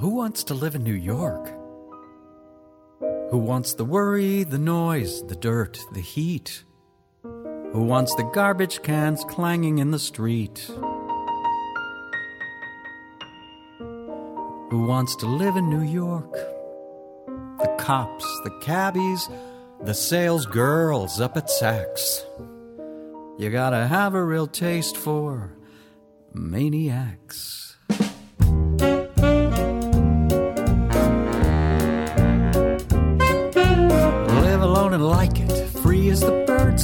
Who wants to live in New York? Who wants the worry, the noise, the dirt, the heat? Who wants the garbage cans clanging in the street? Who wants to live in New York? The cops, the cabbies, the sales girls up at Saks. You gotta have a real taste for maniacs.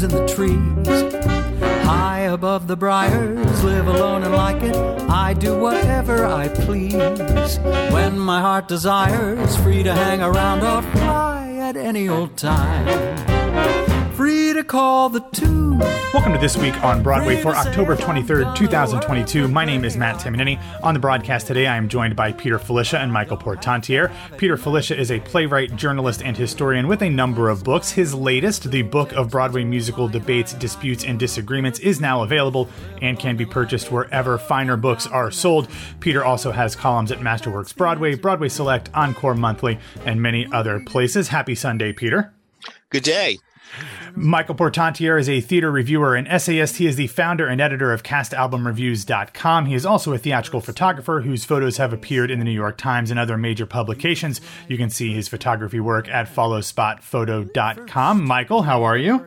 In the trees. High above the briars, live alone and like it. I do whatever I please. When my heart desires, free to hang around or fly at any old time. Free to call the tune. Welcome to This Week on Broadway for October 23rd, 2022. My name is Matt Tamanini. On the broadcast today, I am joined by Peter Filichia and Michael Portantiere. Peter Filichia is a playwright, journalist, and historian with a number of books. His latest, The Book of Broadway Musical Debates, Disputes, and Disagreements, is now available and can be purchased wherever finer books are sold. Peter also has columns at Masterworks Broadway, Broadway Select, Encore Monthly, and many other places. Happy Sunday, Peter. Good day. Michael Portantiere is a theater reviewer and essayist. He is the founder and editor of castalbumreviews.com. He is also a theatrical photographer whose photos have appeared in the New York Times and other major publications. You can see his photography work at followspotphoto.com. Michael, how are you?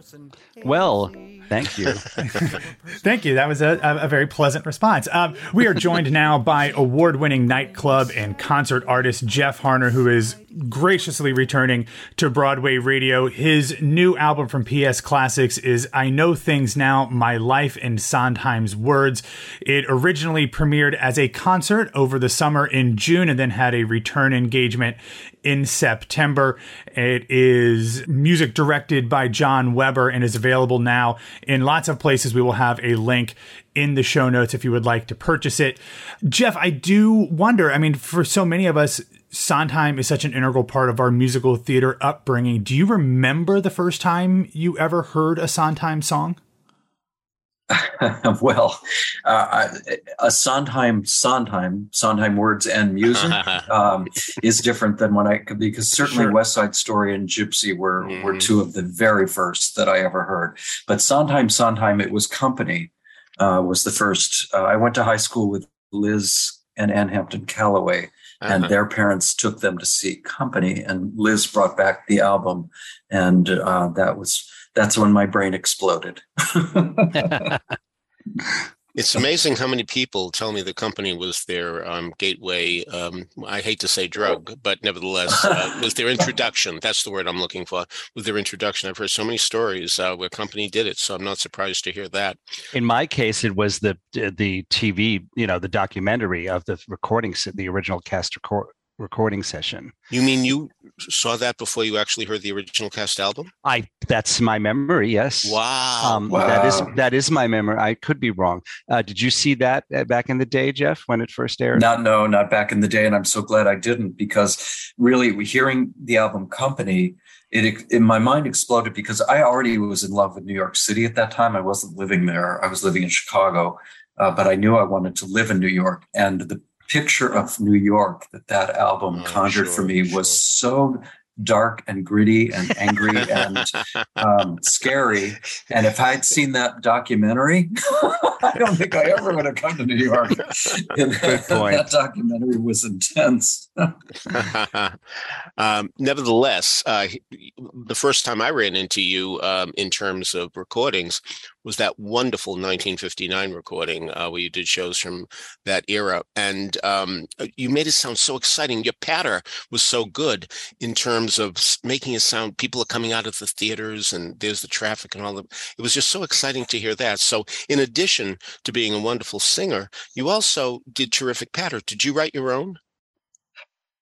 Well, Thank you. Thank you. That was a, a very pleasant response. Um, we are joined now by award winning nightclub and concert artist Jeff Harnar, who is graciously returning to Broadway radio. His new album from PS Classics is I Know Things Now My Life in Sondheim's Words. It originally premiered as a concert over the summer in June and then had a return engagement in September. It is music directed by Jon Weber and is available now in lots of places. We will have a link in the show notes if you would like to purchase it. Jeff, I do wonder, I mean, for so many of us, Sondheim is such an integral part of our musical theater upbringing. Do you remember the first time you ever heard a Sondheim song? well, uh, a Sondheim, Sondheim, Sondheim words and music um, is different than when I could because certainly sure. West Side Story and Gypsy were mm-hmm. were two of the very first that I ever heard. But Sondheim, Sondheim, it was company uh, was the first. Uh, I went to high school with Liz and Ann Hampton Callaway, uh-huh. and their parents took them to see Company, and Liz brought back the album, and uh, that was that's when my brain exploded. it's amazing how many people tell me the company was their um, gateway. Um, I hate to say drug, but nevertheless, uh, was their introduction. That's the word I'm looking for. With their introduction. I've heard so many stories uh, where company did it, so I'm not surprised to hear that. In my case, it was the the TV, you know, the documentary of the recordings, the original cast record, recording session. You mean you saw that before you actually heard the original cast album? I that's my memory. Yes. Wow. Um, wow. That is that is my memory. I could be wrong. Uh, did you see that uh, back in the day, Jeff, when it first aired? Not no, not back in the day, and I'm so glad I didn't because really, hearing the album Company. It in my mind exploded because I already was in love with New York City at that time. I wasn't living there; I was living in Chicago, uh, but I knew I wanted to live in New York. And the picture of New York that that album oh, conjured sure, for me sure. was so dark and gritty and angry and um, scary. And if I'd seen that documentary, I don't think I ever would have come to New York. Good point. That documentary was intense. um, nevertheless, uh, the first time I ran into you um, in terms of recordings was that wonderful 1959 recording uh, where you did shows from that era. And um, uh, you made it sound so exciting. Your patter was so good in terms of making it sound people are coming out of the theaters and there's the traffic and all of it was just so exciting to hear that. So, in addition to being a wonderful singer, you also did terrific patter. Did you write your own?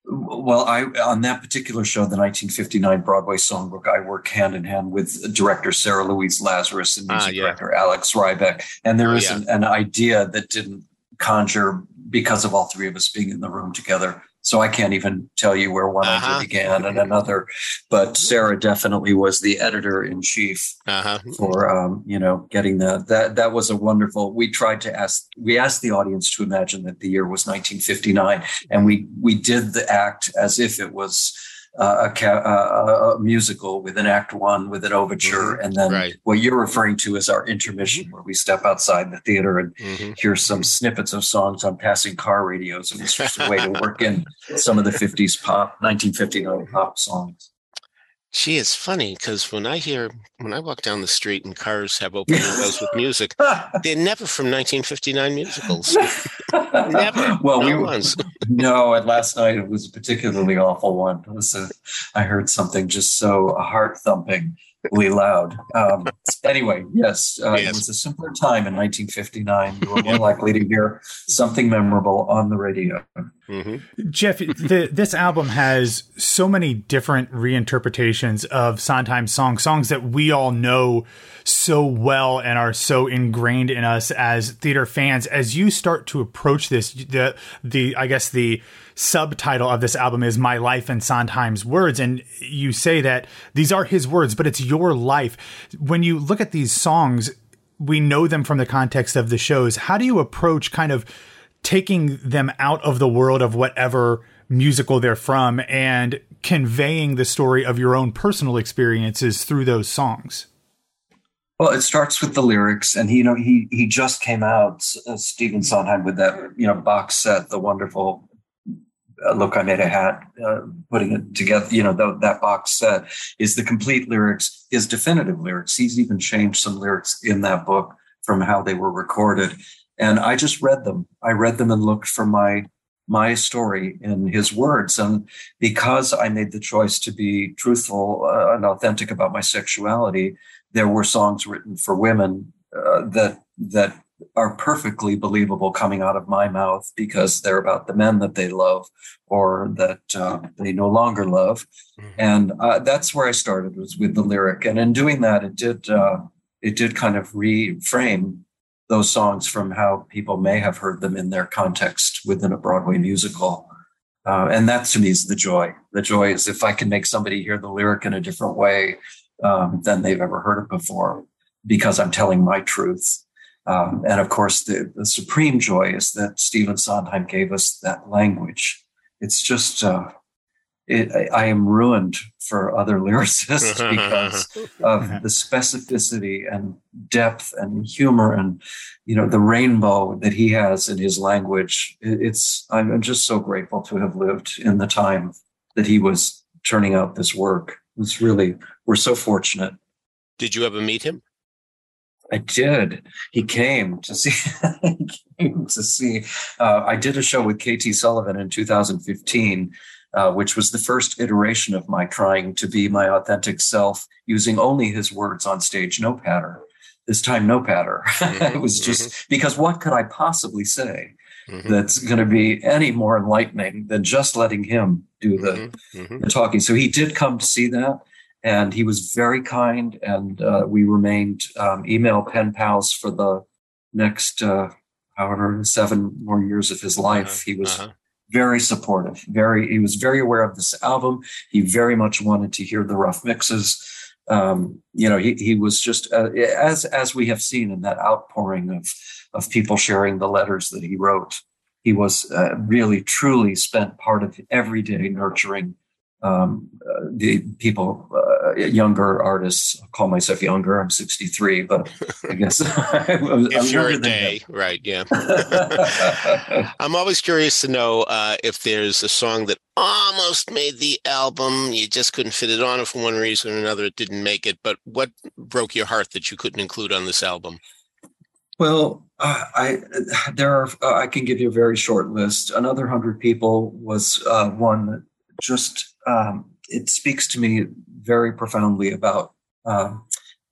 Well, I on that particular show, the 1959 Broadway Songbook, I work hand in hand with director Sarah Louise Lazarus and music ah, yeah. director Alex Rybeck. And there oh, is yeah. an, an, idea that didn't conjure because of all three of us being in the room together. So I can't even tell you where one uh-huh. began and another. But Sarah definitely was the editor in chief uh-huh. for um, you know getting that. That that was a wonderful. We tried to ask we asked the audience to imagine that the year was 1959, and we we did the act as if it was uh, a, a, a, musical with an act one with an overture mm-hmm. and then right. what you're referring to is our intermission mm-hmm. where we step outside the theater and mm-hmm. hear some snippets of songs on passing car radios and it's just a way to work in some of the 50s pop 1959 pop songs Gee, is funny because when I hear when I walk down the street and cars have open windows with music, they're never from 1959 musicals. never. Well, no we ones. no, and last night it was a particularly awful one. It was a, I heard something just so heart thumping loud. Um, anyway, yes, uh, yes, it was a simpler time in 1959. You were more likely to hear something memorable on the radio. Mm-hmm. Jeff, the, this album has so many different reinterpretations of Sondheim songs, songs that we all know so well and are so ingrained in us as theater fans. As you start to approach this, the the I guess the subtitle of this album is My Life in Sondheim's Words. And you say that these are his words, but it's your life. When you look at these songs, we know them from the context of the shows. How do you approach kind of taking them out of the world of whatever musical they're from and conveying the story of your own personal experiences through those songs? Well, it starts with the lyrics, and he, you know, he he just came out, uh, Stephen Sondheim, with that you know box set, the wonderful uh, look, I made a hat, uh, putting it together. You know, the, that box set is the complete lyrics, his definitive lyrics. He's even changed some lyrics in that book from how they were recorded. And I just read them. I read them and looked for my my story in his words. And because I made the choice to be truthful uh, and authentic about my sexuality, there were songs written for women uh, that that are perfectly believable coming out of my mouth because they're about the men that they love or that uh, they no longer love mm-hmm. and uh, that's where i started was with the lyric and in doing that it did uh, it did kind of reframe those songs from how people may have heard them in their context within a broadway musical. Uh, and that to me is the joy. The joy is if i can make somebody hear the lyric in a different way um, than they've ever heard it before because i'm telling my truth. Um, and of course, the, the, supreme joy is that Stephen Sondheim gave us that language. It's just, uh, it, I, I, am ruined for other lyricists because of the specificity and depth and humor and, you know, the rainbow that he has in his language. It, it's, I'm just so grateful to have lived in the time that he was turning out this work. It's really, we're so fortunate. Did you ever meet him? I did. He came to see. he came to see. Uh, I did a show with KT Sullivan in 2015, uh, which was the first iteration of my trying to be my authentic self, using only his words on stage, no patter. This time, no patter. It was just mm-hmm. because what could I possibly say mm-hmm. that's going to be any more enlightening than just letting him do the, mm-hmm, mm-hmm. the talking? So he did come to see that and he was very kind and uh, we remained um, email pen pals for the next uh, however seven more years of his life uh-huh. he was uh-huh. Very supportive very he was very aware of this album. He very much wanted to hear the rough mixes. Um, you know he, he was just uh, as as we have seen in that outpouring of of people sharing the letters that he wrote he was uh, really truly spent part of every day nurturing um, uh, the people, uh, younger artists, I call myself younger. I'm 63, but I guess I'm, if I'm you're day, right? Yeah. I'm always curious to know uh, if there's a song that almost made the album, you just couldn't fit it on, for one reason or another, it didn't make it. But what broke your heart that you couldn't include on this album? Well, uh, I there are. Uh, I can give you a very short list. Another hundred people was uh, one that just um, it speaks to me very profoundly about uh,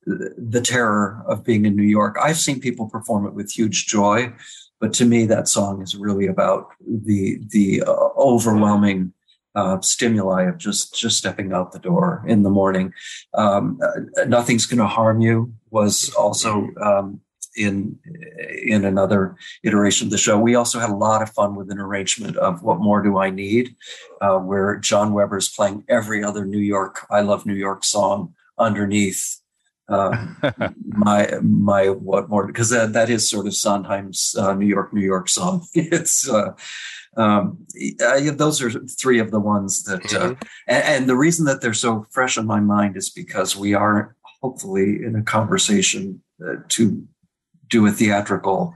the terror of being in New York. I've seen people perform it with huge joy, but to me, that song is really about the the uh, overwhelming uh, stimuli of just just stepping out the door in the morning. Um, uh, Nothing's going to harm you was also um, in in another iteration of the show. We also had a lot of fun with an arrangement of "What More Do I Need," uh, where Jon Weber is playing every other New York "I Love New York" song underneath uh, my my what more because that, that is sort of Sondheim's uh, New York New York song. it's uh, um, those are three of the ones that, uh, mm-hmm. and, and, the reason that they're so fresh in my mind is because we are hopefully in a conversation uh, to do a theatrical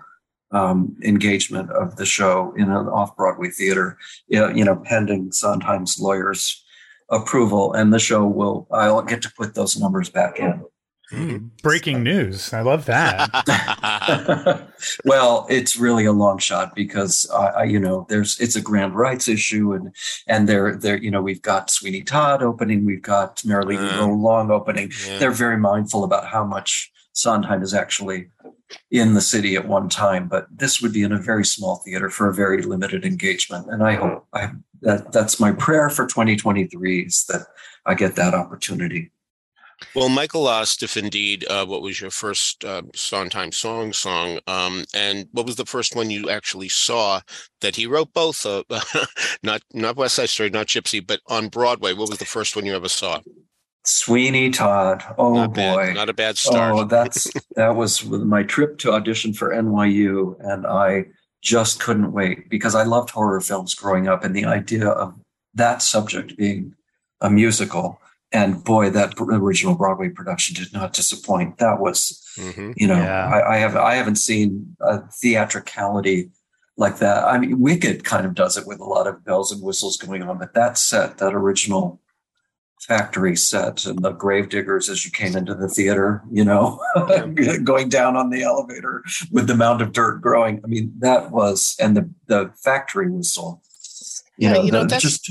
um, engagement of the show in an off Broadway theater, you know, pending Sondheim's lawyers' approval, and the show will. I'll get to put those numbers back in. Mm, breaking news! I love that. well, it's really a long shot because I, you know, there's it's a grand rights issue, and and they're they're you know we've got Sweeney Todd opening, we've got Merrily uh, Long opening. Yeah. They're very mindful about how much Sondheim is actually in the city at one time, but this would be in a very small theater for a very limited engagement. And I hope I, that that's my prayer for 2023 is that I get that opportunity. Well, Michael asked if indeed uh, what was your first uh, Sondheim song song, um, and what was the first one you actually saw that he wrote both, uh, not not West Side Story, not Gypsy, but on Broadway. What was the first one you ever saw? Sweeney Todd. Oh not boy, bad, not a bad start. Oh, that's that was my trip to audition for NYU, and I just couldn't wait because I loved horror films growing up, and the idea of that subject being a musical and boy, that original Broadway production did not disappoint. That was, mm-hmm. you know, yeah. I, I, have I haven't seen a theatricality like that. I mean, Wicked kind of does it with a lot of bells and whistles going on, but that set, that original factory set, and the gravediggers as you came into the theater, you know, going down on the elevator with the mound of dirt growing. I mean, that was, and the the factory whistle. You yeah, know, you know the, just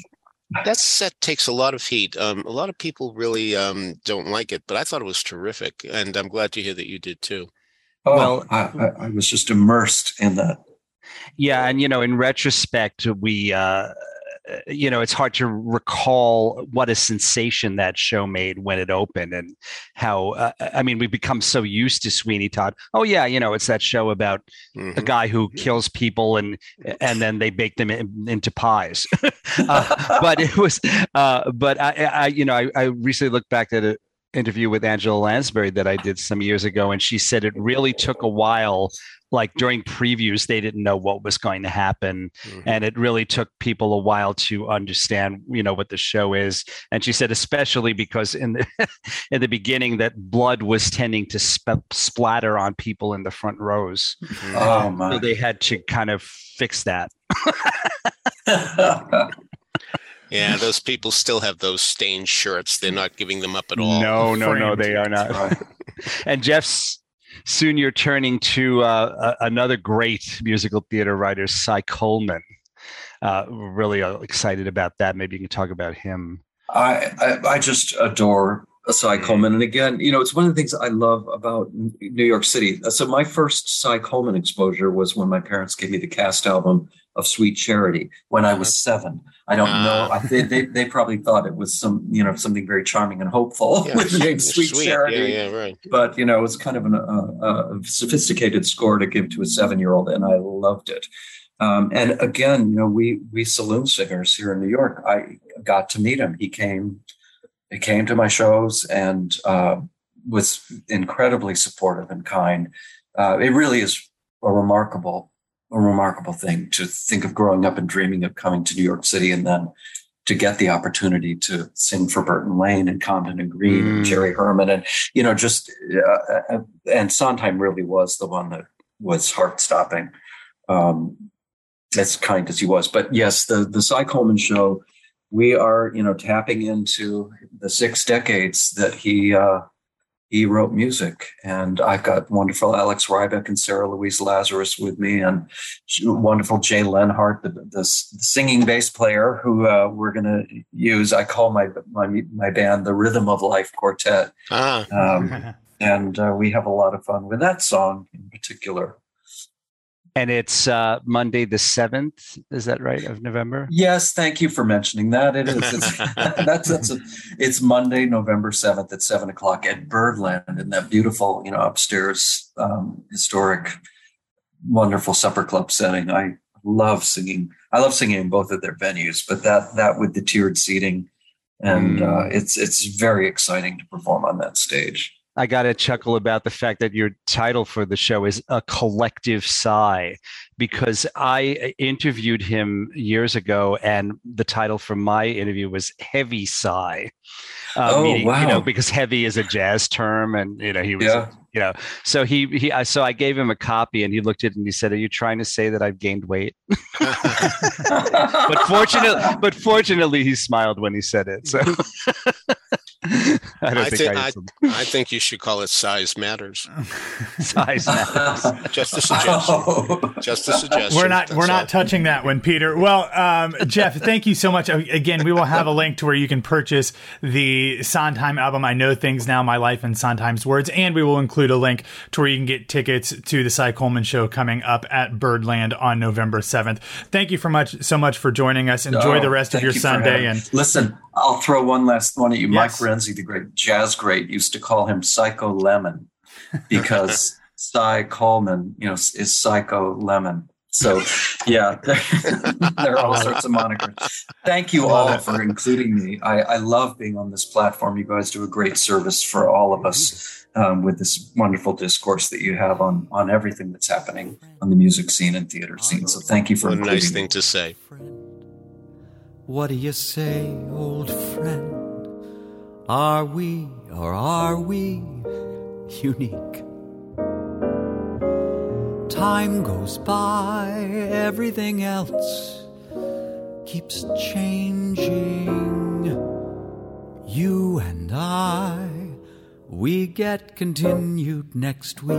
that set takes a lot of heat. Um, a lot of people really um, don't like it, but I thought it was terrific, and I'm glad to hear that you did too. Oh, well, I, I was just immersed in that. Yeah, and you know, in retrospect, we uh, you know, it's hard to recall what a sensation that show made when it opened and how, uh, I mean, we've become so used to Sweeney Todd. Oh, yeah, you know, it's that show about mm-hmm. a guy who kills people and and then they bake them in, into pies. uh, but it was, uh, but I, I, you know, I, I recently looked back at an interview with Angela Lansbury that I did some years ago, and she said it really took a while like during previews they didn't know what was going to happen. Mm-hmm. and it really took people a while to understand you know what the show is. And she said especially because in the in the beginning that blood was tending to sp- splatter on people in the front rows. Mm-hmm. oh my. so they had to kind of fix that. Yeah those people still have those stained shirts. They're not giving them up at all. no no no they are not. And jeff's soon you're turning to uh, another great musical theater writer, Cy Coleman. Uh, really uh, excited about that. Maybe you can talk about him. I, I, I just adore Cy Coleman. And again, you know, it's one of the things I love about New York City. So my first Cy Coleman exposure was when my parents gave me the cast album of Sweet Charity when I was uh-huh. seven. I don't uh, know. I, they, they, they probably thought it was some you know something very charming and hopeful yeah, with the name Sweet, sweet, Charity. Yeah, yeah, right. But you know, it was kind of an, uh, a sophisticated score to give to a seven year old, and I loved it. Um, and again, you know, we we saloon singers here in New York. I got to meet him. He came, he came to my shows and uh, was incredibly supportive and kind. Uh, it really is a remarkable a remarkable thing to think of growing up and dreaming of coming to New York City and then to get the opportunity to sing for Burton Lane and Comden and Green mm. and Jerry Herman and you know just uh, uh, and Sondheim really was the one that was heart stopping um, as kind as he was but yes the the Cy Coleman show we are you know tapping into the six decades that he uh, he wrote music. And I've got wonderful Alex Rybeck and Sarah Louise Lazarus with me, and wonderful Jay Leonhart, the, the singing bass player who uh, we're going to use. I call my, my, my band the Rhythm of Life Quartet. Ah. Um, and uh, we have a lot of fun with that song in particular. And it's uh, Monday the seventh. Is that right of November? Yes, thank you for mentioning that. It is. It's, that's that's a, it's Monday, November seventh at seven o'clock at Birdland in that beautiful, you know, upstairs um, historic, wonderful supper club setting. I love singing. I love singing in both of their venues, but that that with the tiered seating, and mm. uh, it's it's very exciting to perform on that stage. I got to chuckle about the fact that your title for the show is A Collective Sigh, because I interviewed him years ago, and the title for my interview was Heavy Sigh. Uh, oh, meaning, wow. You know, because heavy is a jazz term, and, you know, he was, yeah. you know, so he, he, so I gave him a copy and he looked at it and he said, Are you trying to say that I've gained weight? but fortunately, but fortunately, he smiled when he said it. So. I don't I think, think I, I, I, think you should call it size matters. size matters. Just a suggestion. Oh. Just a suggestion. We're not we're all. not touching that one, Peter. Well, um, Jeff, thank you so much. Again, we will have a link to where you can purchase the Sondheim album. I know things now, my life in Sondheim's words, and we will include a link to where you can get tickets to the Cy Coleman show coming up at Birdland on November seventh. Thank you for much so much for joining us. Enjoy oh, the rest of your you Sunday. And listen, I'll throw one last one at you. Yes. Mike Renzi, the great jazz great, used to call him Psycho Lemon because Cy Coleman, you know, is Psycho Lemon. So, yeah, there, there, are all sorts of monikers. Thank you all for including me. I, I, love being on this platform. You guys do a great service for all of us um, with this wonderful discourse that you have on on everything that's happening on the music scene and theater scene. So, thank you for what a nice thing me. to say. What do you say, old friend? Are we or are we unique? Time goes by, everything else keeps changing. You and I, we get continued next week.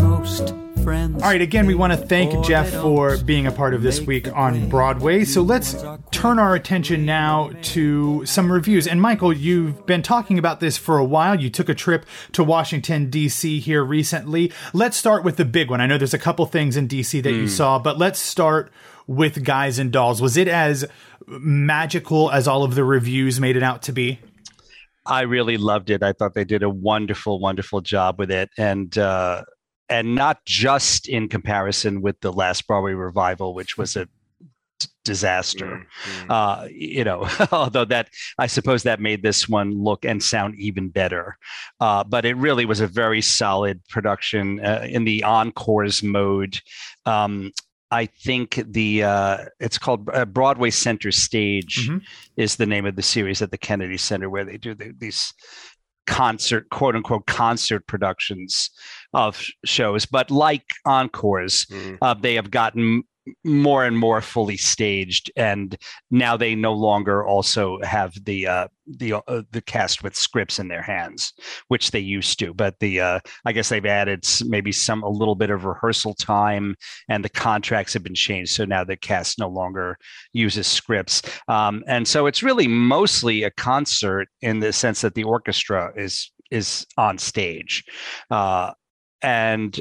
Most friends. All right, again, we want to thank Jeff for being a part of this week on Broadway. So let's turn our attention now to some reviews. And Michael, you've been talking about this for a while. You took a trip to Washington, D.C. here recently. Let's start with the big one. I know there's a couple things in D.C. that mm. you hmm. saw, but let's start with Guys and Dolls. Was it as magical as all of the reviews made it out to be? I really loved it. I thought they did a wonderful, wonderful job with it. And, uh, and not just in comparison with the last Broadway revival, which was a disaster. Mm-hmm. Uh, you know, although that I suppose that made this one look and sound even better. Uh, but it really was a very solid production uh, in the encores mode. Um, I think the uh, it's called uh, Broadway Center Stage mm-hmm. is the name of the series at the Kennedy Center where they do the, these concert quote unquote concert productions of shows but like encores mm-hmm. uh, they have gotten more and more fully staged and now they no longer also have the uh, the uh, the cast with scripts in their hands which they used to. But the uh, i guess they've added maybe some a little bit of rehearsal time and the contracts have been changed so now the cast no longer uses scripts. Um, and so it's really mostly a concert in the sense that the orchestra is is on stage. Uh, and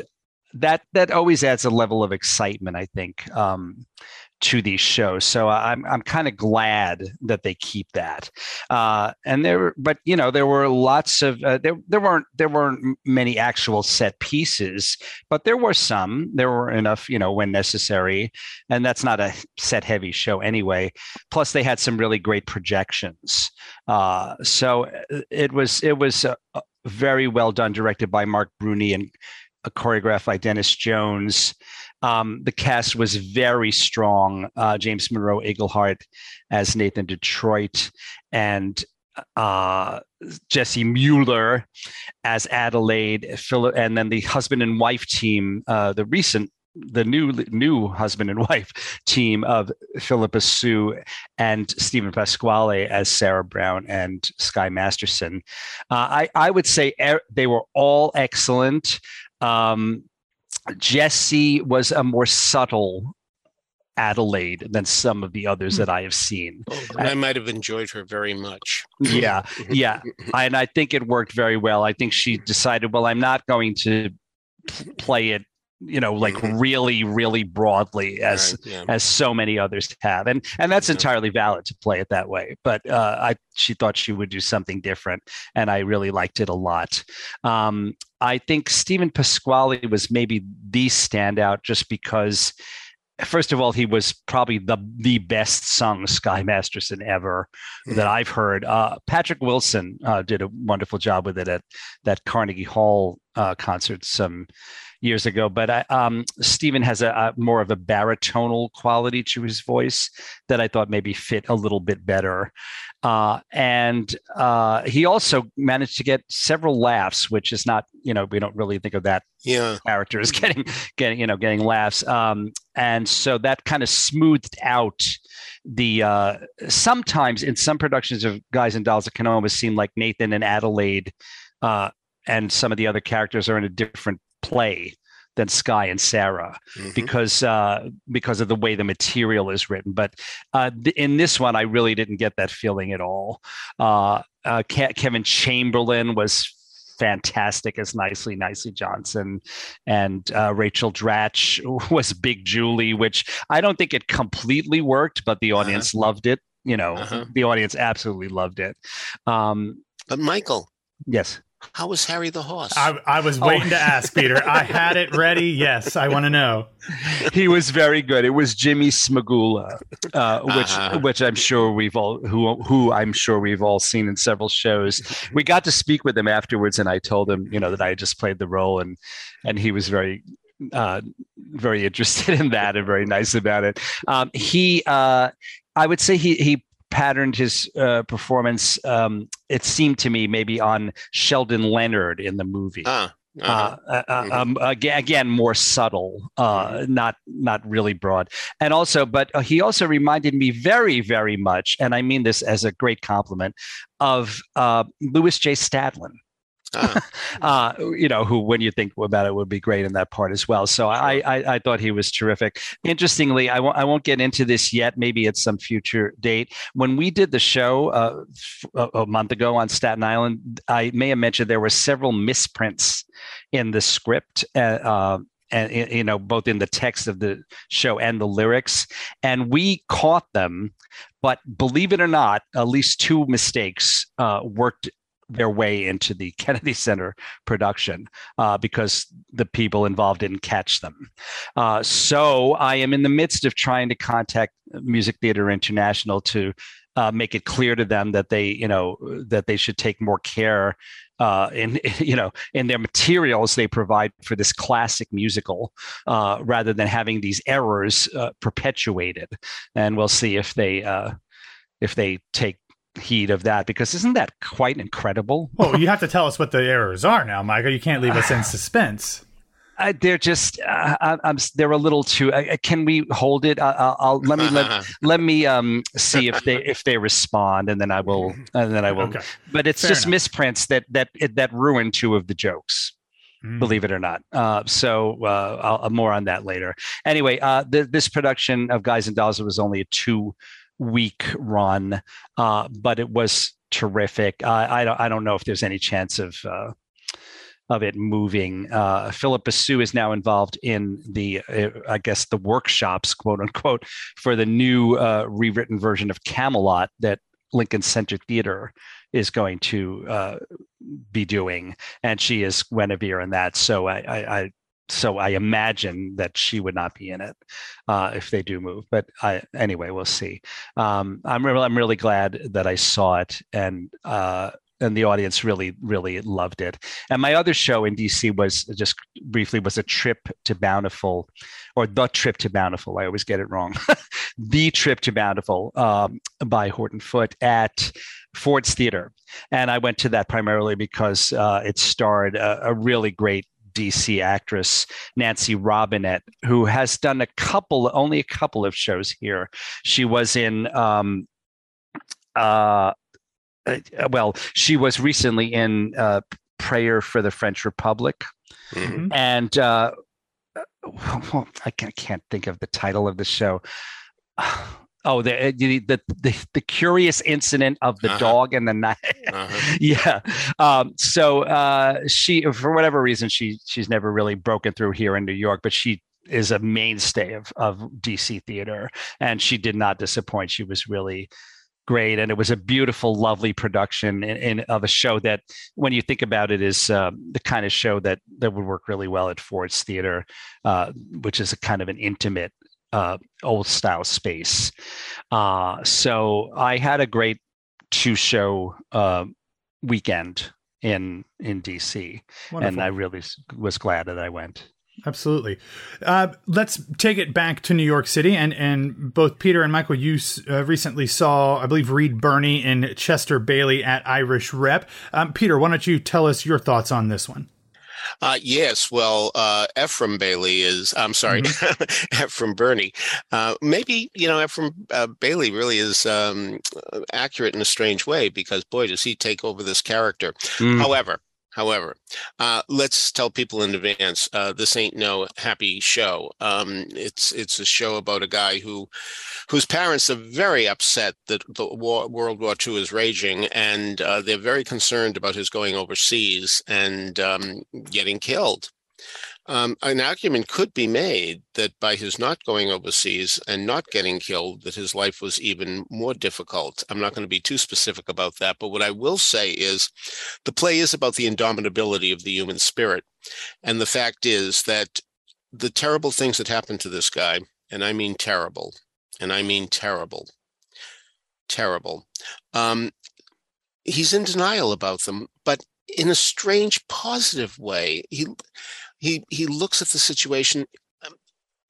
that that always adds a level of excitement, I think, um, to these shows. So I'm I'm kind of glad that they keep that. Uh, and there, but you know, there were lots of uh, there there weren't there weren't many actual set pieces, but there were some. There were enough, you know, when necessary, and that's not a set heavy show anyway. Plus, they had some really great projections. Uh, so uh, it was it was. Uh, very well done, directed by Marc Bruni and choreographed by Dennis Jones. Um, the cast was very strong. Uh, James Monroe Iglehart as Nathan Detroit, and uh, Jessie Mueller as Adelaide, Philip, and then the husband and wife team, uh, the recent the new new husband and wife team of Philippa Soo and Steven Pasquale as Sarah Brown and Sky Masterson. Uh, I I would say er- they were all excellent. Um, Jessie was a more subtle Adelaide than some of the others hmm. that I have seen. Oh, I might have enjoyed her very much. yeah, yeah, and I think it worked very well. I think she decided, well, I'm not going to play it you know like Mhm. really really broadly as Right, yeah. as so many others have and and that's Yeah. entirely valid to play it that way but uh, i she thought she would do something different and i really liked it a lot um, i think steven pasquale was maybe the standout just because first of all he was probably the the best sung sky masterson ever that i've heard uh, patrick wilson uh, did a wonderful job with it at that carnegie hall uh, concert some years ago. But I, um, Steven has a, a more of a baritonal quality to his voice that I thought maybe fit a little bit better. Uh, and uh, he also managed to get several laughs, which is not, you know, we don't really think of that Yeah. character as getting, getting, you know, getting laughs. Um, and so that kind of smoothed out the. Uh, sometimes in some productions of Guys and Dolls, it can almost seem like Nathan and Adelaide. Uh, and some of the other characters are in a different play than Sky and Sarah Mhm. because uh, because of the way the material is written. But uh, th- in this one, I really didn't get that feeling at all. Uh, uh, Ke- Kevin Chamberlin was fantastic as nicely nicely johnson and uh, rachel dratch was big julie which i don't think it completely worked but the audience loved it you know Uh-huh. the audience absolutely loved it um But Michael, yes how was Harry the horse? I, I was Oh. waiting to ask Peter. I had it ready. Yes, I want to know. he was very good. It was Jimmy Smagula, uh, which Uh-huh. which I'm sure we've all who who I'm sure we've all seen in several shows. We got to speak with him afterwards, and I told him, you know, that I had just played the role, and and he was very uh, very interested in that and very nice about it. Um, he, uh, I would say, he he patterned his uh, performance. Um, it seemed to me maybe on Sheldon Leonard in the movie ah, uh-huh. uh, uh, Mhm. um, again, again, more subtle, uh, Mm-hmm. not not really broad, and also, but uh, he also reminded me very, very much, and I mean this as a great compliment, of uh, Lewis J. Stadlen. Ah. Uh, you know, who, when you think about it, would be great in that part as well. So I, I, I thought he was terrific. Interestingly, I won't, I won't get into this yet. Maybe at some future date. When we did the show uh, a, a month ago on Staten Island, I may have mentioned there were several misprints in the script. Uh, uh, and you know both in the text of the show and the lyrics and we caught them but believe it or not at least two mistakes uh, worked their way into the Kennedy Center production uh, because the people involved didn't catch them. Uh, so I am in the midst of trying to contact Music Theater International to uh, make it clear to them that they, you know, that they should take more care uh, in, you know, in their materials they provide for this classic musical, uh, rather than having these errors uh, perpetuated. And we'll see if they, uh, if they take heed of that because isn't that quite incredible? Well, you have to tell us what the errors are now, Michael. You can't leave us in suspense. Uh, they're just uh, I, I'm they're a little too. Uh, can we hold it? I, I'll, I'll let me let, let me um see if they if they respond and then I will and then I will. Okay. But it's Fair just enough. misprints that that that ruin two of the jokes. Mm. believe it or not. Uh, so uh, I'll, I'll more on that later. Anyway, uh, th- this production of Guys and Dolls was only a two week run, uh, but it was terrific. Uh, I don't I don't know if there's any chance of. Uh, of it moving. Uh, Philippa Soo is now involved in the, uh, I guess, the workshops, quote unquote, for the new uh, rewritten version of Camelot that Lincoln Center Theater is going to uh, be doing, and she is Guinevere in that. So I, I, I so I imagine that she would not be in it uh, if they do move. But I, anyway, we'll see. Um, I'm really, I'm really glad that I saw it, and uh, and the audience really, really loved it. And my other show in DC was just briefly was a trip to Bountiful, or the trip to Bountiful. I always get it wrong. the trip to Bountiful um, by Horton Foote at Ford's Theater, and I went to that primarily because uh, it starred a, a really great DC actress Nancy Robinette, who has done a couple, only a couple of shows here. She was in, um, uh, uh, well, she was recently in uh, Prayer for the French Republic, Mhm. and uh, well, I can't think of the title of the show. Oh, the, the the the, the curious incident of the Uh-huh. dog and the night. Uh-huh. yeah. Um, so uh, she, for whatever reason, she she's never really broken through here in New York, but she is a mainstay of of DC theater, and she did not disappoint. She was really great, and it was a beautiful, lovely production in, in of a show that, when you think about it, is um, the kind of show that that would work really well at Ford's Theater, uh, which is a kind of an intimate. Uh, old style space. Uh, so I had a great two show uh, weekend in in DC, Wonderful. and I really was glad that I went. Absolutely. Uh, let's take it back to New York City, and and both Peter and Michael, you s- uh, recently saw, I believe, Reed Birney and Chester Bailey at Irish Rep. Um, Peter, why don't you tell us your thoughts on this one? Uh, yes, well, uh, Ephraim Bailey is, I'm sorry, Ephraim Birney. Uh, maybe, you know, Ephraim uh, Bailey really is um, accurate in a strange way because, boy, does he take over this character. Mm. However, however, uh, let's tell people in advance uh, this ain't no happy show. Um, it's it's a show about a guy who whose parents are very upset that the war, World War II is raging, and uh, they're very concerned about his going overseas and um, getting killed. Um, an argument could be made that by his not going overseas and not getting killed, that his life was even more difficult. I'm not going to be too specific about that, but what I will say is the play is about the indomitability of the human spirit. And the fact is that the terrible things that happened to this guy, and I mean terrible, and I mean terrible, terrible, um, he's in denial about them, but in a strange positive way. He he he looks at the situation um,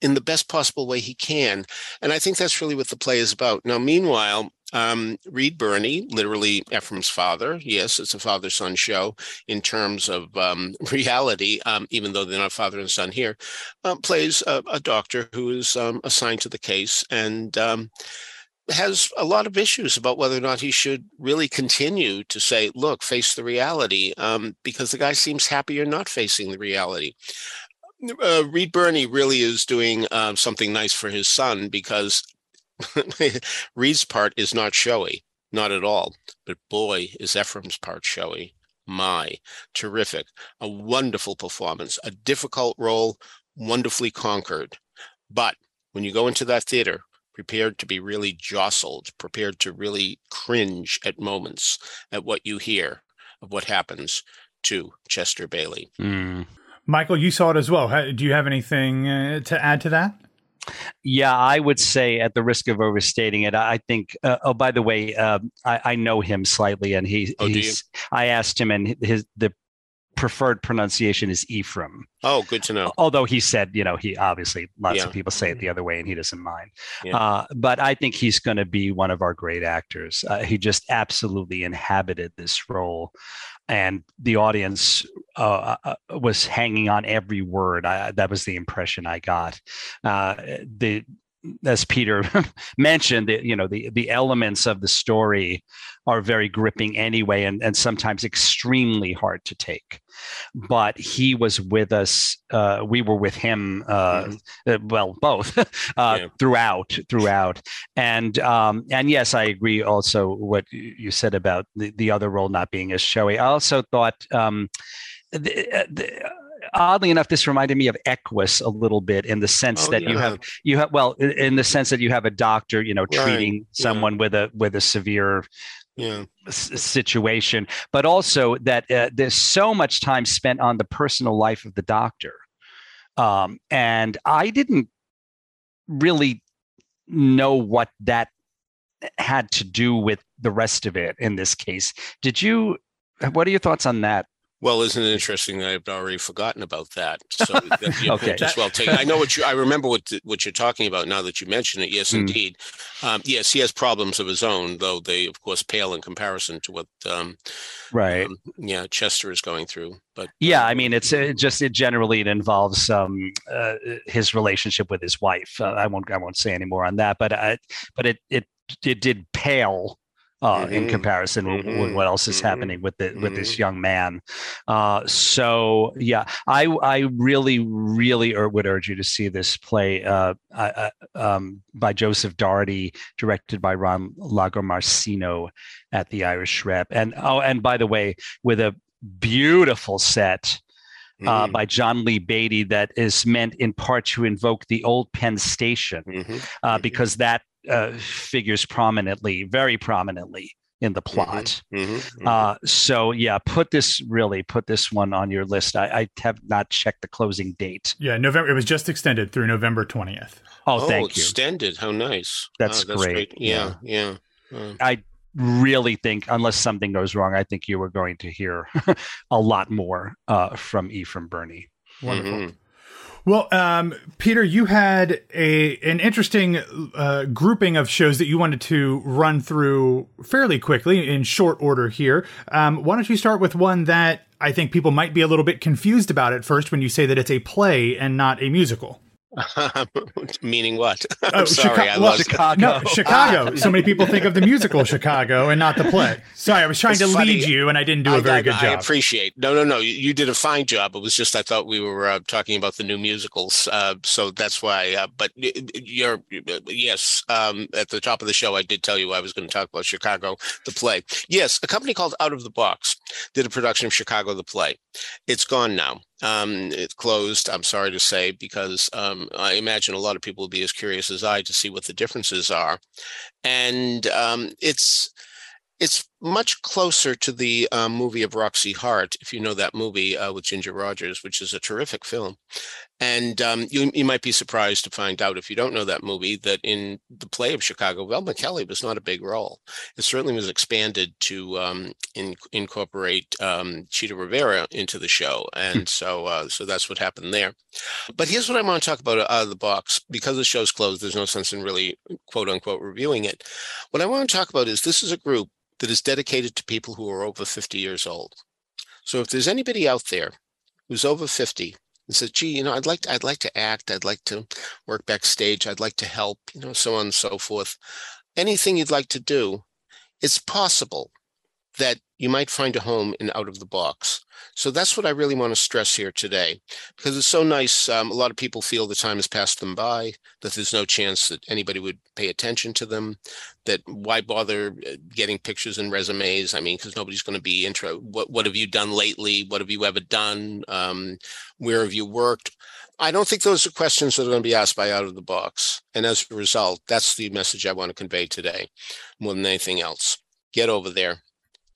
in the best possible way he can, and I think that's really what the play is about. Now, meanwhile, um, Reed Birney, literally Ephraim's father, yes, it's a father-son show in terms of um, reality, um, even though they're not father and son here, uh, plays a, a doctor who is um, assigned to the case and. Has a lot of issues about whether or not he should really continue to say, look, face the reality, um, because the guy seems happier not facing the reality. Uh, Reed Birney really is doing uh, something nice for his son because Reed's part is not showy, not at all. But boy, is Ephraim's part showy. My, terrific. A wonderful performance, a difficult role, wonderfully conquered. But when you go into that theater, prepared to be really jostled, prepared to really cringe at moments at what you hear of what happens to Chester Bailey. Mm. Michael, you saw it as well. Ha- Do you have anything uh, to add to that? Yeah, I would say, at the risk of overstating it, I think. Uh, oh, by the way, um, I, I know him slightly, and he, Oh, do you? he's. I asked him, and his the preferred pronunciation is Ephraim. Oh, good to know. Although he said, you know, he obviously lots Yeah. of people say it the other way, and he doesn't mind. Yeah. Uh, but I think he's going to be one of our great actors. Uh, he just absolutely inhabited this role, and the audience uh, uh, was hanging on every word. I, that was the impression I got. Uh, the as Peter mentioned, the, you know, the the elements of the story are very gripping anyway, and and sometimes extremely hard to take. But he was with us. Uh, we were with him. Uh, uh, well, both uh, Yeah. throughout, throughout, and um, and yes, I agree. Also, what you you said about the, the other role not being as showy. I also thought. Um, the, uh, the, oddly enough, this reminded me of Equus a little bit in the sense Oh, that you have you have well in- the sense that you have a doctor, you know, Right, treating yeah. someone with a with a severe Yeah. situation, but also that uh, there's so much time spent on the personal life of the doctor, um, and I didn't really know what that had to do with the rest of it in this case. Did you? What are your thoughts on that? Well, isn't it interesting that I've already forgotten about that? So that you Okay. just well. I know what you. I remember what what you're talking about now that you mention it. Yes, Mm. indeed. Um, yes, he has problems of his own, though they, of course, pale in comparison to what, um, Right. um, yeah, Chester is going through. But Yeah, um, I mean, it's uh, just it generally it involves um, uh, his relationship with his wife. Uh, I won't I won't say any more on that, but uh, but it it it did pale uh, mm-hmm. in comparison mm-hmm. with what else is mm-hmm. happening with the, with this mm-hmm. young man. Uh, so yeah, I I really really would urge you to see this play uh, um, by Joseph Dougherty, directed by Ron Lagomarsino at the Irish Rep. And oh, and by the way, with a beautiful set. Uh, mm. by John Lee Beatty, that is meant in part to invoke the old Penn Station, mm-hmm. Uh, mm-hmm. because that uh, figures prominently, very prominently in the mm-hmm. plot. Mm-hmm, mm-hmm, uh, so yeah, put this really put this one on your list. I, I, have not checked the closing date. Yeah, November. It was just extended through November twentieth. Oh, oh, thank you. Extended. How nice. That's, oh, that's great. great. Yeah, yeah. yeah. Uh. I really think, unless something goes wrong, I think you were going to hear a lot more uh, from Ephraim Birney. Wonderful. Mm-hmm. Well, um, Peter, you had a an interesting uh, grouping of shows that you wanted to run through fairly quickly in short order here. Um, why don't you start with one that I think people might be a little bit confused about at first when you say that it's a play and not a musical? Meaning what? I'm oh, sorry, Chica- well, Chicago. No, Chicago. so many people think of the musical Chicago and not the play. Sorry, I was trying it's to funny. lead you, and I didn't do a very I, good job. I appreciate. No, no, no. You did a fine job. It was just I thought we were uh, talking about the new musicals, uh, so that's why. Uh, but you're yes. Um, at the top of the show, I did tell you I was going to talk about Chicago, the play. Yes, a company called Out of the Box did a production of Chicago, the play. It's gone now. Um, it closed, I'm sorry to say, because um, I imagine a lot of people will be as curious as I to see what the differences are. And um, it's it's much closer to the um, movie of Roxie Hart, if you know that movie uh, with Ginger Rogers, which is a terrific film. And um, you, you might be surprised to find out, if you don't know that movie, that in the play of Chicago, Velma Kelly was not a big role. It certainly was expanded to um, in, incorporate um, Chita Rivera into the show, hmm. and so uh, so that's what happened there. But here's what I want to talk about out of the box. Because the show's closed, there's no sense in really quote unquote reviewing it. What I want to talk about is this is a group that is dedicated to people who are over 50 years old. So if there's anybody out there who's over 50 and says, gee, you know, I'd like to, I'd like to act, I'd like to work backstage, I'd like to help, you know, so on and so forth. Anything you'd like to do, it's possible that you might find a home in out of the box. So that's what I really want to stress here today, because it's so nice. Um, a lot of people feel the time has passed them by, that there's no chance that anybody would pay attention to them, that why bother uh, getting pictures and resumes? I mean, because nobody's going to be intro. What what have you done lately? What have you ever done? Um, where have you worked? I don't think those are questions that are going to be asked by out of the box. And as a result, that's the message I want to convey today, more than anything else. Get over there,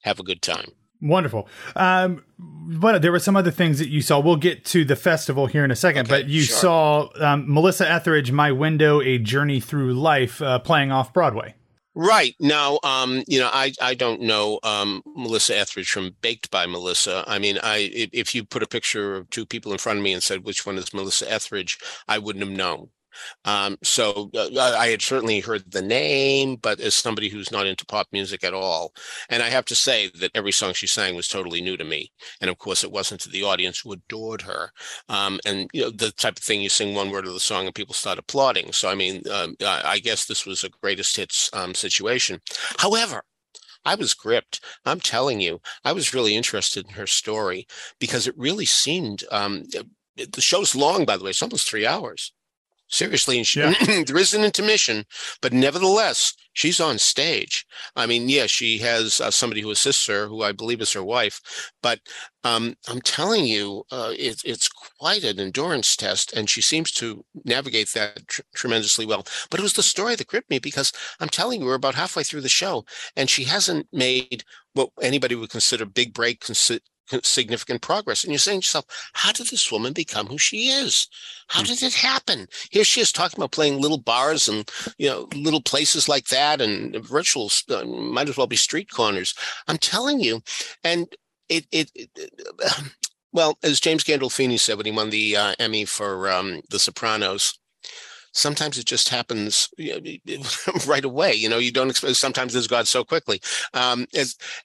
have a good time. Wonderful. Um, but there were some other things that you saw. We'll get to the festival here in a second, okay, but you sure. saw um, Melissa Etheridge, My Window, A Journey Through Life, uh, playing off Broadway. Right now, um, you know, I I don't know um, Melissa Etheridge from Baked by Melissa. I mean, I if you put a picture of two people in front of me and said which one is Melissa Etheridge, I wouldn't have known. Um, so uh, I had certainly heard the name, but as somebody who's not into pop music at all, and I have to say that every song she sang was totally new to me. And of course, it wasn't to the audience who adored her. Um, and you know, the type of thing you sing one word of the song and people start applauding. So I mean, um, I guess this was a greatest hits um, situation. However, I was gripped. I'm telling you, I was really interested in her story because it really seemed. Um, the show's long, by the way. It's almost three hours. Seriously, and she, yeah. there is an intermission, but nevertheless, she's on stage. I mean, yeah, she has uh, somebody who assists her, who I believe is her wife, but um, I'm telling you, uh, it, it's quite an endurance test, and she seems to navigate that tr- tremendously well. But it was the story that gripped me because I'm telling you, we're about halfway through the show, and she hasn't made what anybody would consider big break significant progress. And you're saying to yourself, how did this woman become who she is? How hmm. did it happen? Here she is talking about playing little bars and you know little places like that, and virtual uh, might as well be street corners. I'm telling you, and it it. it well, as James Gandolfini said when he won the uh, Emmy for um, The Sopranos, sometimes it just happens right away. You know, you don't expect. Sometimes there's God so quickly, um,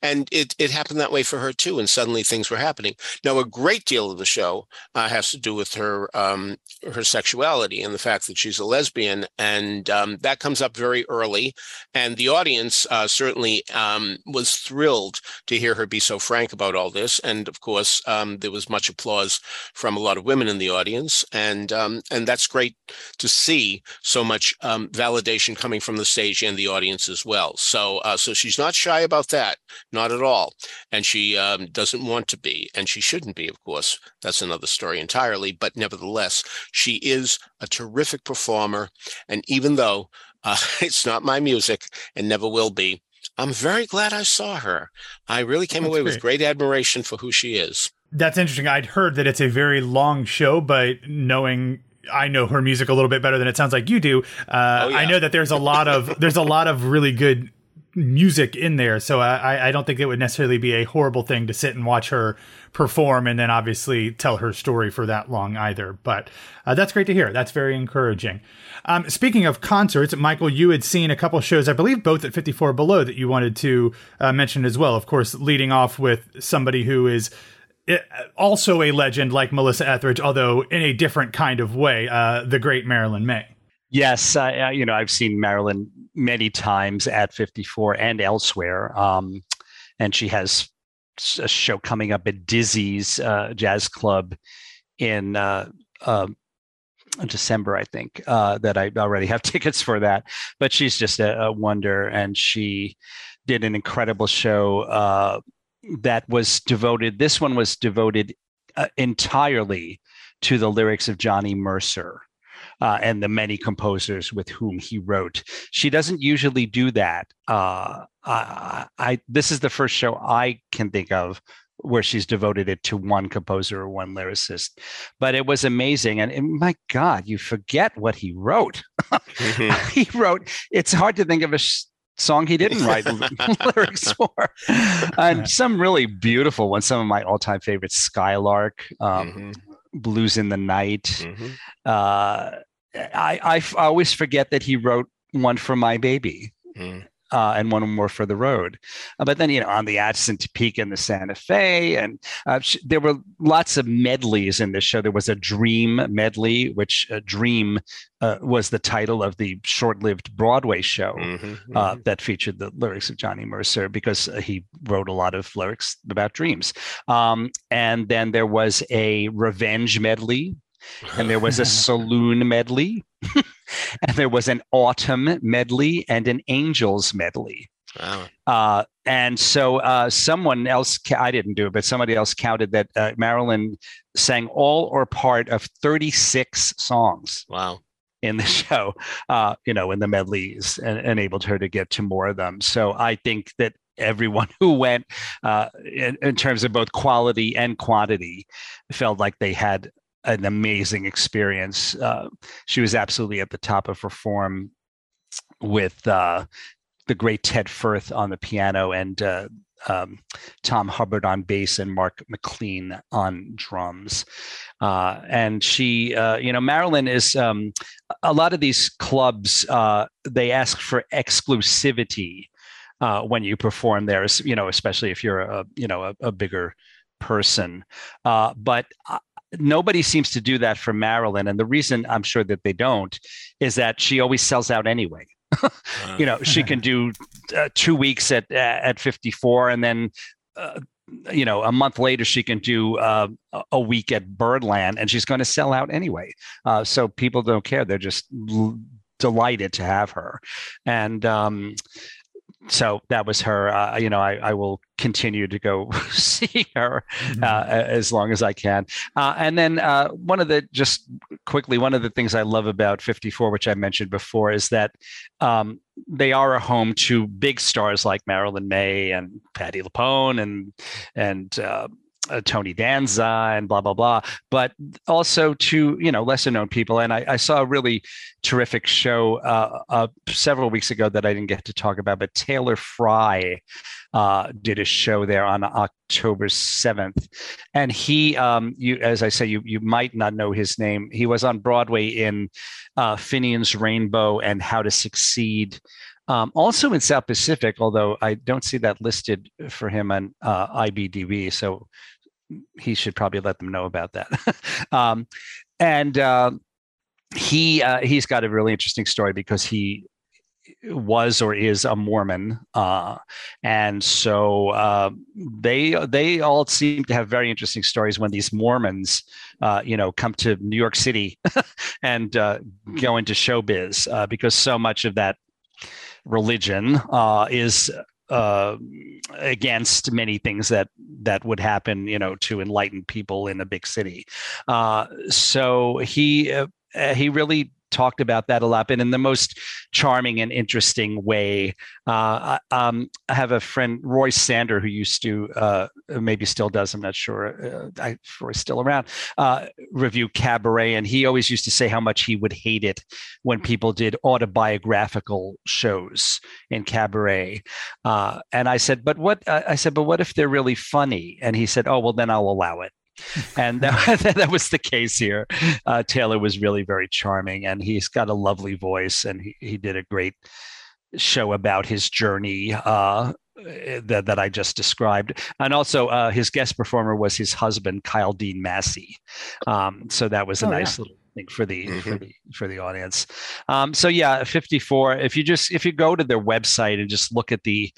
and it it happened that way for her too. And suddenly things were happening. Now, a great deal of the show uh, has to do with her um, her sexuality and the fact that she's a lesbian, and um, that comes up very early. And the audience uh, certainly um, was thrilled to hear her be so frank about all this. And of course, um, there was much applause from a lot of women in the audience, and um, and that's great to see so much um, validation coming from the stage and the audience as well. So uh, so she's not shy about that, not at all, and she um, doesn't want to be, and she shouldn't be. Of course, that's another story entirely. But nevertheless, she is a terrific performer, and even though uh, it's not my music and never will be. I'm very glad I saw her. I really came That's away great. with great admiration for who she is. That's interesting. I'd heard that it's a very long show, but knowing I know her music a little bit better than it sounds like you do. Uh, oh, yeah. I know that there's a lot of there's a lot of really good music in there, so I, I don't think it would necessarily be a horrible thing to sit and watch her perform and then obviously tell her story for that long either. But uh, that's great to hear. That's very encouraging. Um, speaking of concerts, Michael, you had seen a couple shows, I believe both at 54 Below, that you wanted to uh, mention as well. Of course, leading off with somebody who is also a legend like Melissa Etheridge, although in a different kind of way, uh, the great Marilyn Maye. Yes, I, you know I've seen Marilyn many times at 54 and elsewhere, um, and she has a show coming up at Dizzy's uh, Jazz Club in uh, uh, December, I think, uh, that I already have tickets for that. But she's just a, a wonder, and she did an incredible show uh, that was devoted. This one was devoted uh, entirely to the lyrics of Johnny Mercer uh, and the many composers with whom he wrote. She doesn't usually do that. Uh, I, I, this is the first show I can think of where she's devoted it to one composer or one lyricist. But it was amazing. And, and my God, you forget what he wrote. Mm-hmm. he wrote, it's hard to think of a sh- song he didn't write lyrics for. And some really beautiful ones, some of my all time favorites Skylark, um, mm-hmm. Blues in the Night. Mm-hmm. Uh, I, I, always forget that he wrote one for my baby. Mm. Uh, and one more for the road. Uh, but then, you know, on the Atchison Topeka and the Santa Fe, and uh, sh- there were lots of medleys in this show. There was a Dream medley, which uh, Dream uh, was the title of the short-lived Broadway show mm-hmm, uh, mm-hmm. that featured the lyrics of Johnny Mercer because he wrote a lot of lyrics about dreams. Um, and then there was a Revenge medley and there was a saloon medley, and there was an autumn medley and an angels medley. Wow. Uh, and so uh, someone else, I didn't do it, but somebody else counted that uh, Marilyn sang all or part of 36 songs. Wow. In the show, uh, you know, in the medleys, and enabled her to get to more of them. So I think that everyone who went, uh, in, in terms of both quality and quantity, felt like they had an amazing experience. Uh, she was absolutely at the top of her form with uh, the great Ted Firth on the piano and uh, um, Tom Hubbard on bass and Mark McLean on drums. Uh, and she, uh, you know, Marilyn is um, a lot of these clubs, uh, they ask for exclusivity. when you perform there, you know, especially if you're a, you know, a, a bigger person. Uh, but nobody seems to do that for Marilyn. And the reason I'm sure that they don't is that she always sells out anyway. you know, she can do uh, two weeks at at 54, and then uh, you know a month later she can do uh, a week at Birdland, and she's going to sell out anyway. Uh, so people don't care; they're just l- delighted to have her. And um, so that was her. Uh, you know, I, I, will continue to go see her mm-hmm. uh, as long as I can. Uh, and then uh, one of the just quickly, one of the things I love about 54, which I mentioned before, is that um, they are a home to big stars like Marilyn Maye and Patti LuPone and and uh, Tony Danza and blah blah blah, but also to you know lesser known people. And I, I saw a really terrific show uh, uh, several weeks ago that I didn't get to talk about, but Taylor Frey uh, did a show there on October seventh, and he, um, you as I say, you you might not know his name. He was on Broadway in uh, Finian's Rainbow and How to Succeed. Um, also in South Pacific, although I don't see that listed for him on uh, IBDB, so he should probably let them know about that. um, and uh, he uh, he's got a really interesting story because he was or is a Mormon, uh, and so uh, they they all seem to have very interesting stories when these Mormons, uh, you know, come to New York City and uh, go into showbiz uh, because so much of that religion uh, is uh, against many things that that would happen, you know, to enlighten people in a big city. Uh, so he uh, he really talked about that a lot, but in the most charming and interesting way. Uh, um, I have a friend, Roy Sander, who used to, uh, maybe still does, I'm not sure, uh, I, Roy's still around, uh, review Cabaret. And he always used to say how much he would hate it when people did autobiographical shows in Cabaret. Uh, and I said, but what, I said, but what if they're really funny? And he said, oh, well, then I'll allow it and that, that was the case here. Uh, Taylor was really very charming, and he's got a lovely voice, and he, he did a great show about his journey uh, that, that I just described. And also, uh, his guest performer was his husband, Kyle Dean Massey. Um, so that was a oh, nice yeah. little thing for the mm-hmm. for the for the audience. Um, so yeah, 54. If you just if you go to their website and just look at the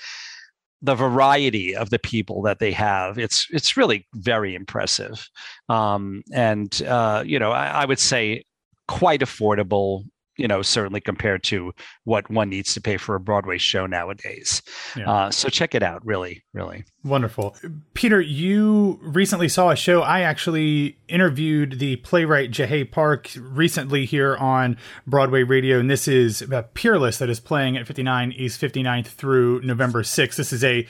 the variety of the people that they have it's it's really very impressive. Um, and uh, you know I, I, would say quite affordable you know certainly compared to what one needs to pay for a broadway show nowadays. Yeah. uh, so check it out really really. Wonderful. Peter you recently saw a show. I actually interviewed the playwright Jiehae Park recently here on broadway radio and this is uh, peerless that is playing at 59 east 59th through november 6th this is a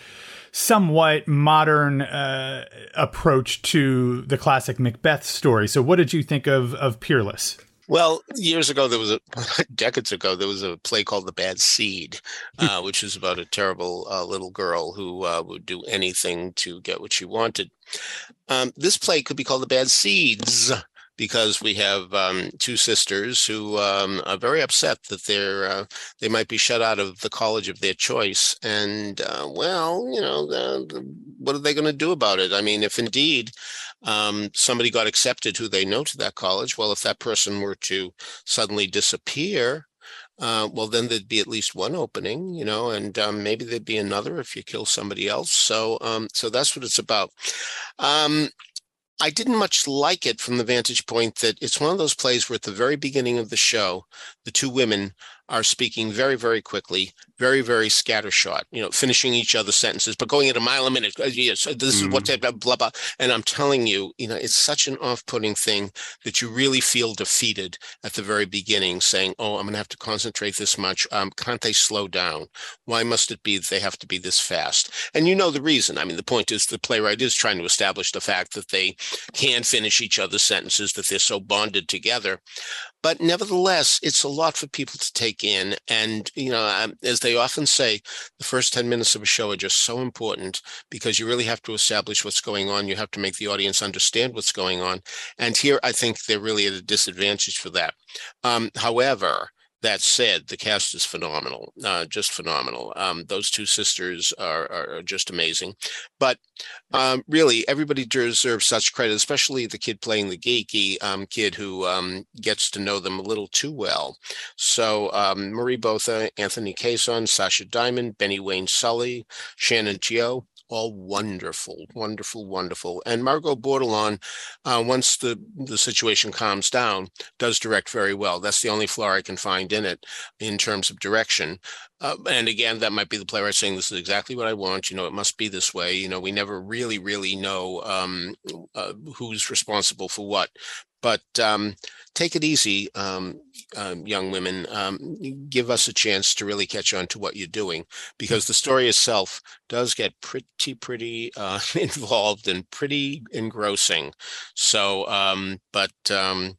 somewhat modern uh, approach to the classic macbeth story. So what did you think of of peerless well, years ago, there was a decades ago there was a play called The Bad Seed, hmm. uh, which is about a terrible uh, little girl who uh, would do anything to get what she wanted. Um, this play could be called The Bad Seeds because we have um, two sisters who um, are very upset that they're uh, they might be shut out of the college of their choice, and uh, well, you know, what are they going to do about it? I mean, if indeed um, somebody got accepted who they know to that college, well, if that person were to suddenly disappear, uh, well, then there'd be at least one opening, you know, and um, maybe there'd be another if you kill somebody else. So, um, so that's what it's about. I didn't much like it from the vantage point that it's one of those plays where at the very beginning of the show, the two women are speaking very, very quickly, very, very scattershot, you know, finishing each other's sentences, but going at a mile a minute. Uh, yes, this is what mm-hmm. blah, blah, blah. And I'm telling you, you know, it's such an off putting thing that you really feel defeated at the very beginning, saying, oh, I'm going to have to concentrate this much. Um, can't they slow down? Why must it be that they have to be this fast? And you know the reason. I mean, the point is the playwright is trying to establish the fact that they can finish each other's sentences, that they're so bonded together. But nevertheless, it's a lot for people to take in. And, you know, um, as they often say, the first 10 minutes of a show are just so important because you really have to establish what's going on. You have to make the audience understand what's going on. And here, I think they're really at a disadvantage for that. Um, however, that said, the cast is phenomenal, uh, just phenomenal. Um, those two sisters are, are, just amazing. But um, really, everybody deserves such credit, especially the kid playing the geeky um, kid who um, gets to know them a little too well. So um, Marie Botha, Anthony Quezon, Sasha Diamond, Benny Wayne Sully, Shannon Tyo, all wonderful, wonderful, wonderful. And Margot Bordelon, uh, once the the situation calms down, does direct very well. That's the only flaw I can find in it in terms of direction. Uh, and again, that might be the playwright saying, "This is exactly what I want." You know, it must be this way. You know, we never really, really know um, uh, who's responsible for what. But um, take it easy. Um, um, young women, um, give us a chance to really catch on to what you're doing because the story itself does get pretty, pretty uh, involved and pretty engrossing. So, um, but um,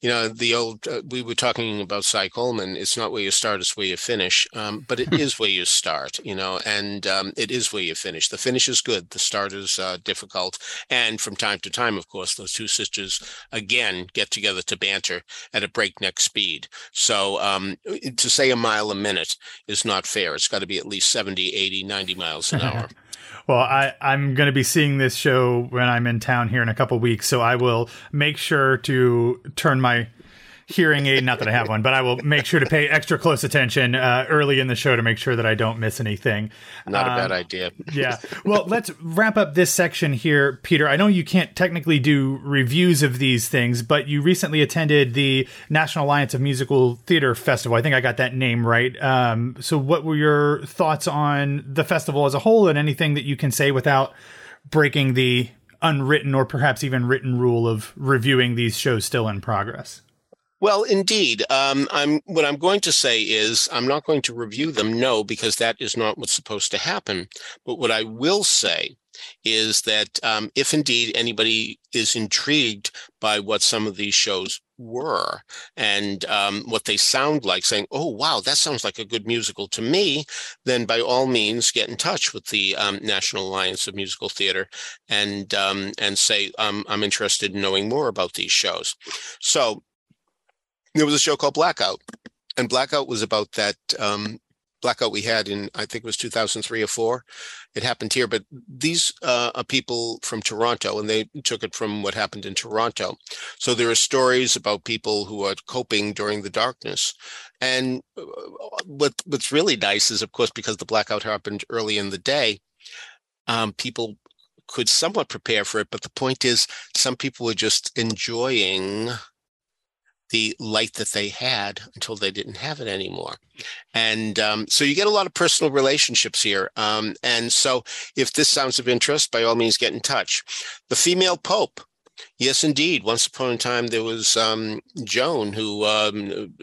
you know, the old, uh, we were talking about Cy Coleman. It's not where you start, it's where you finish. Um, but it is where you start, you know, and um, it is where you finish. The finish is good. The start is uh, difficult. And from time to time, of course, those two sisters again get together to banter at a breakneck speed. So um, to say a mile a minute is not fair. It's got to be at least 70, 80, 90 miles an hour. Well, I, I'm going to be seeing this show when I'm in town here in a couple weeks, so I will make sure to turn my hearing aid. Not that I have one, but I will make sure to pay extra close attention uh, early in the show to make sure that I don't miss anything. Not a bad um, idea. yeah. Well, let's wrap up this section here, Peter. I know you can't technically do reviews of these things, but you recently attended the National Alliance of Musical Theater Festival. I think I got that name right. Um, so, what were your thoughts on the festival as a whole, and anything that you can say without breaking the unwritten or perhaps even written rule of reviewing these shows still in progress? Well, indeed. Um, I'm what I'm going to say is I'm not going to review them, no, because that is not what's supposed to happen. But what I will say is that um, if indeed anybody is intrigued by what some of these shows were and um, what they sound like, saying, "Oh, wow, that sounds like a good musical to me," then by all means get in touch with the um, National Alliance of Musical Theater and um, and say, um, "I'm interested in knowing more about these shows." So there was a show called Blackout, and Blackout was about that um, blackout we had in I think it was 2003 or four. It happened here, but these uh, are people from Toronto, and they took it from what happened in Toronto. So there are stories about people who are coping during the darkness. And uh, what what's really nice is, of course, because the blackout happened early in the day, um, people could somewhat prepare for it. But the point is, some people were just enjoying the light that they had until they didn't have it anymore. And um, so you get a lot of personal relationships here. Um, and so if this sounds of interest, by all means, get in touch. The female pope. Yes, indeed. Once upon a time, there was um, Joan who um,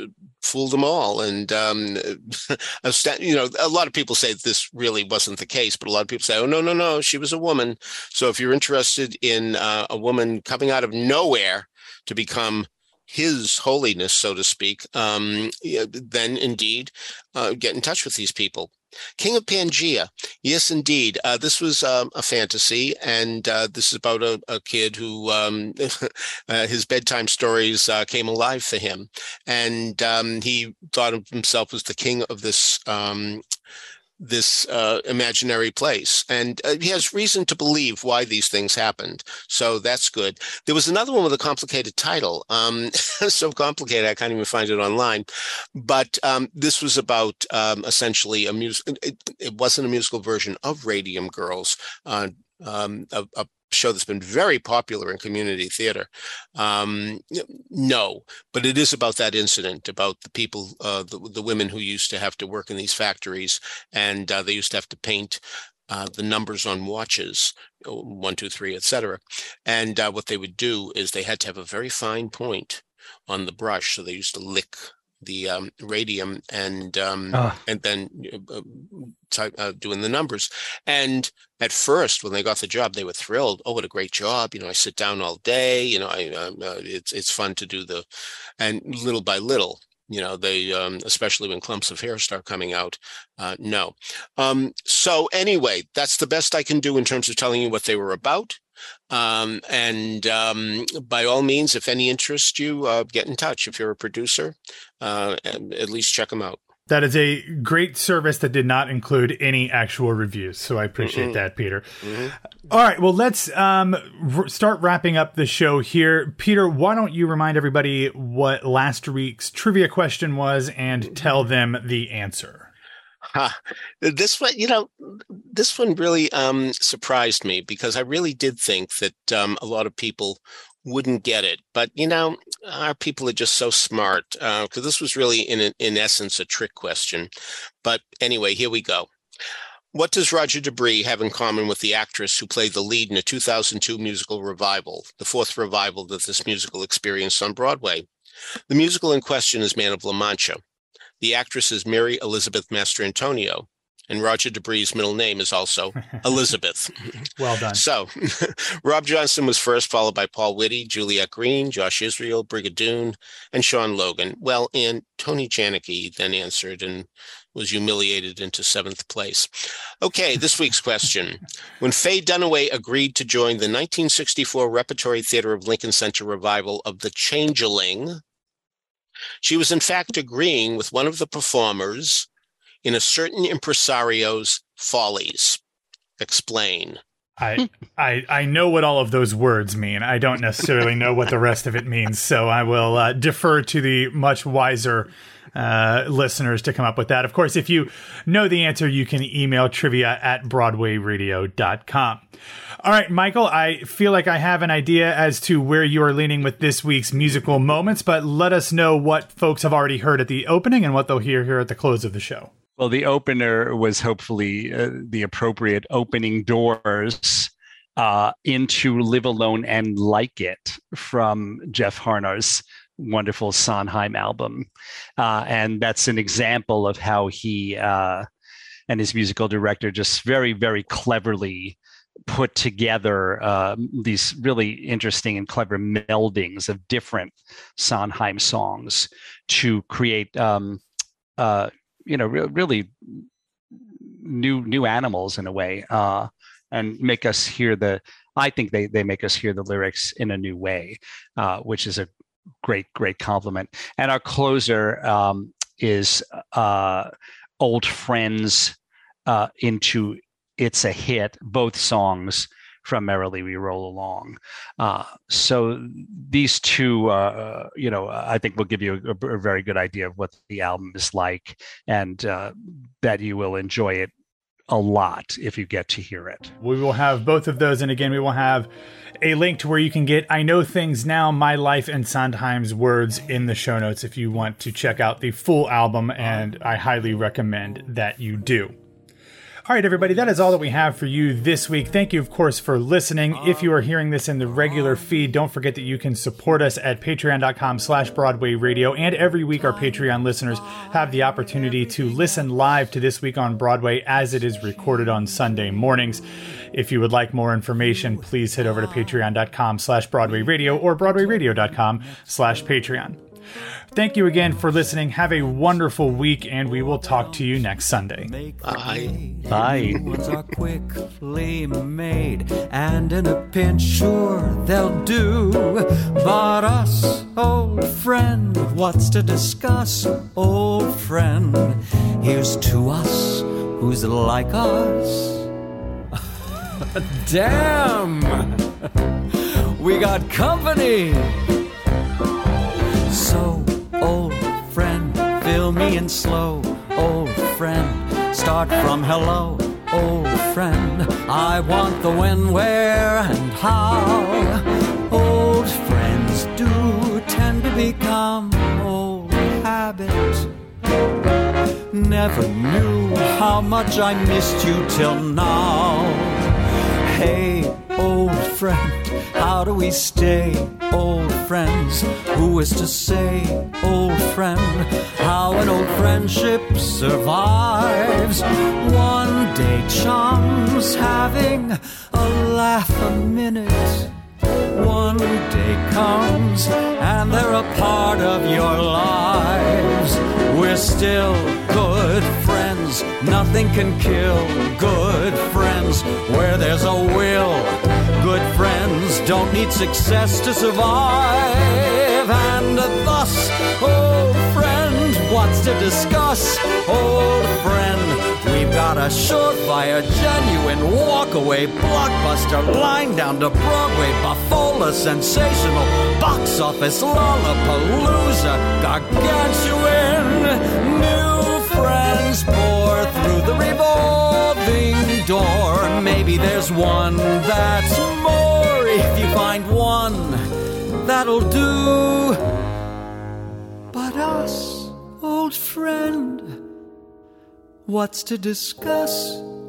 fooled them all, and um, you know, a lot of people say this really wasn't the case, but a lot of people say, "Oh, no, no, no, she was a woman." So, if you're interested in uh, a woman coming out of nowhere to become his holiness, so to speak, um, then indeed uh, get in touch with these people. King of Pangea. Yes, indeed. Uh, this was um, a fantasy, and uh, this is about a, a kid who um, uh, his bedtime stories uh, came alive for him, and um, he thought of himself as the king of this um, this uh, imaginary place. And uh, he has reason to believe why these things happened. So that's good. There was another one with a complicated title. Um, so complicated, I can't even find it online. But um, this was about um, essentially a music, it, it, wasn't a musical version of Radium Girls. Uh, um, a, a, show that's been very popular in community theater. Um, no, but it is about that incident about the people, uh, the, the women who used to have to work in these factories, and uh, they used to have to paint uh, the numbers on watches, uh, one, two, three, etc. And uh, what they would do is they had to have a very fine point on the brush, so they used to lick the um, radium and um, ah. and then uh, type, uh, doing the numbers. And at first, when they got the job, they were thrilled. Oh, what a great job! You know, I sit down all day. You know, I um, uh, it's it's fun to do the, and little by little, you know they um, especially when clumps of hair start coming out uh, no um, so anyway that's the best i can do in terms of telling you what they were about um, and um, by all means, if any interest you, uh, get in touch. If you're a producer, uh, at least check them out. That is a great service that did not include any actual reviews. So I appreciate mm that, Peter. Mm-hmm. All right. Well, let's um, r- start wrapping up the show here. Peter, why don't you remind everybody what last week's trivia question was and tell them the answer? Huh. This one, you know, this one really um, surprised me because I really did think that um, a lot of people wouldn't get it. But you know, our people are just so smart because uh, this was really, in in essence, a trick question. But anyway, here we go. What does Roger De Bris have in common with the actress who played the lead in a 2002 musical revival, the fourth revival that this musical experienced on Broadway? The musical in question is Man of La Mancha. The actress is Mary Elizabeth Mastrantonio, and Roger De Bris's middle name is also Elizabeth. well done. So, Rob Johnson was first, followed by Paul Whitty, Juliette Green, Josh Israel, Brigadoon, and Sean Logan. Well, and Tony Janicki then answered and was humiliated into seventh place. Okay, this week's question. When Faye Dunaway agreed to join the 1964 Repertory Theater of Lincoln Center revival of The Changeling, she was in fact agreeing with one of the performers in a certain impresario's follies. Explain. I, I I know what all of those words mean. I don't necessarily know what the rest of it means, so I will uh, defer to the much wiser uh, listeners to come up with that. Of course, if you know the answer, you can email trivia at broadwayradio.com. All right, Michael, I feel like I have an idea as to where you are leaning with this week's musical moments, but let us know what folks have already heard at the opening and what they'll hear here at the close of the show. Well, the opener was hopefully uh, the appropriate opening doors uh, into Live Alone and Like It from Jeff Harnar's wonderful Sondheim album. Uh, and that's an example of how he uh, and his musical director just very, very cleverly put together uh, these really interesting and clever meldings of different Sondheim songs to create, um, uh, you know, re- really new new animals in a way, uh, and make us hear the. I think they they make us hear the lyrics in a new way, uh, which is a great great compliment. And our closer um, is uh, old friends uh, into it's a hit, both songs from Merrily We Roll Along. Uh, so these two, uh, you know, I think will give you a, a, very good idea of what the album is like and uh, that you will enjoy it a lot if you get to hear it. We will have both of those. And again, we will have a link to where you can get I Know Things Now, My Life, and Sondheim's Words in the show notes if you want to check out the full album. And I highly recommend that you do. All right, everybody, that is all that we have for you this week. Thank you, of course, for listening. If you are hearing this in the regular feed, don't forget that you can support us at patreon.com slash Broadway Radio. And every week, our Patreon listeners have the opportunity to listen live to This Week on Broadway as it is recorded on Sunday mornings. If you would like more information, please head over to patreon.com slash Broadway Radio or broadwayradio.com slash Patreon. Thank you again for listening. Have a wonderful week, and we will talk to you next Sunday. Bye. Bye. are quickly made, and in a pinch, sure they'll do. But us, old friend, what's to discuss, old friend? Here's to us who's like us. Damn! We got company! So old friend, fill me in slow, old friend. Start from hello, old friend. I want the when, where, and how. Old friends do tend to become old habits. Never knew how much I missed you till now. Hey, old friend, how do we stay old friends? Who is to say, old friend, how an old friendship survives? One day, chums having a laugh a minute. One day comes and they're a part of your lives. We're still good friends, nothing can kill good friends. Where there's a will, good friends don't need success to survive. And thus, old friend, what's to discuss? Old friend, we've got a surefire, genuine walkaway blockbuster line down to Broadway, Buffalo, sensational box office, Lollapalooza, gargantuan. New friends pour through the revolving door. Maybe there's one that's more if you find one that'll do. But us, old friend, what's to discuss,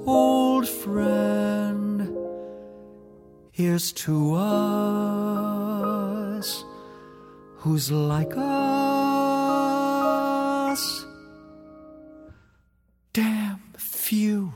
old friend? Here's to us who's like us. Few